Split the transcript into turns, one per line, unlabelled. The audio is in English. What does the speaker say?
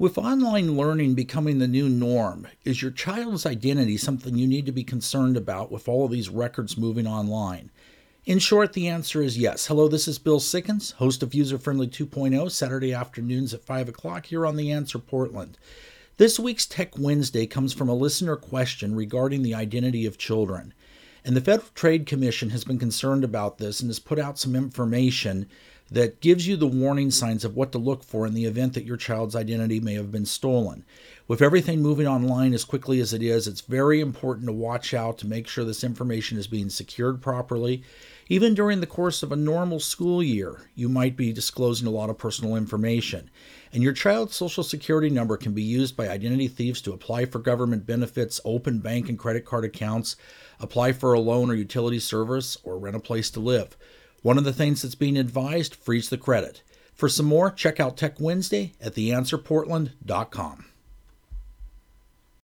With online learning becoming the new norm, is your child's identity something you need to be concerned about with all of these records moving online? In short, the answer is yes. Hello, this is Bill Sickens, host of User Friendly 2.0, Saturday afternoons at 5 o'clock here on The Answer Portland. This week's Tech Wednesday comes from a listener question regarding the identity of children. And the Federal Trade Commission has been concerned about this and has put out some information that gives you the warning signs of what to look for in the event that your child's identity may have been stolen. With everything moving online as quickly as it is, it's very important to watch out to make sure this information is being secured properly. Even during the course of a normal school year, you might be disclosing a lot of personal information. And your child's social security number can be used by identity thieves to apply for government benefits, open bank and credit card accounts, apply for a loan or utility service, or rent a place to live. One of the things that's being advised freeze the credit. For some more, check out Tech Wednesday at theanswerportland.com.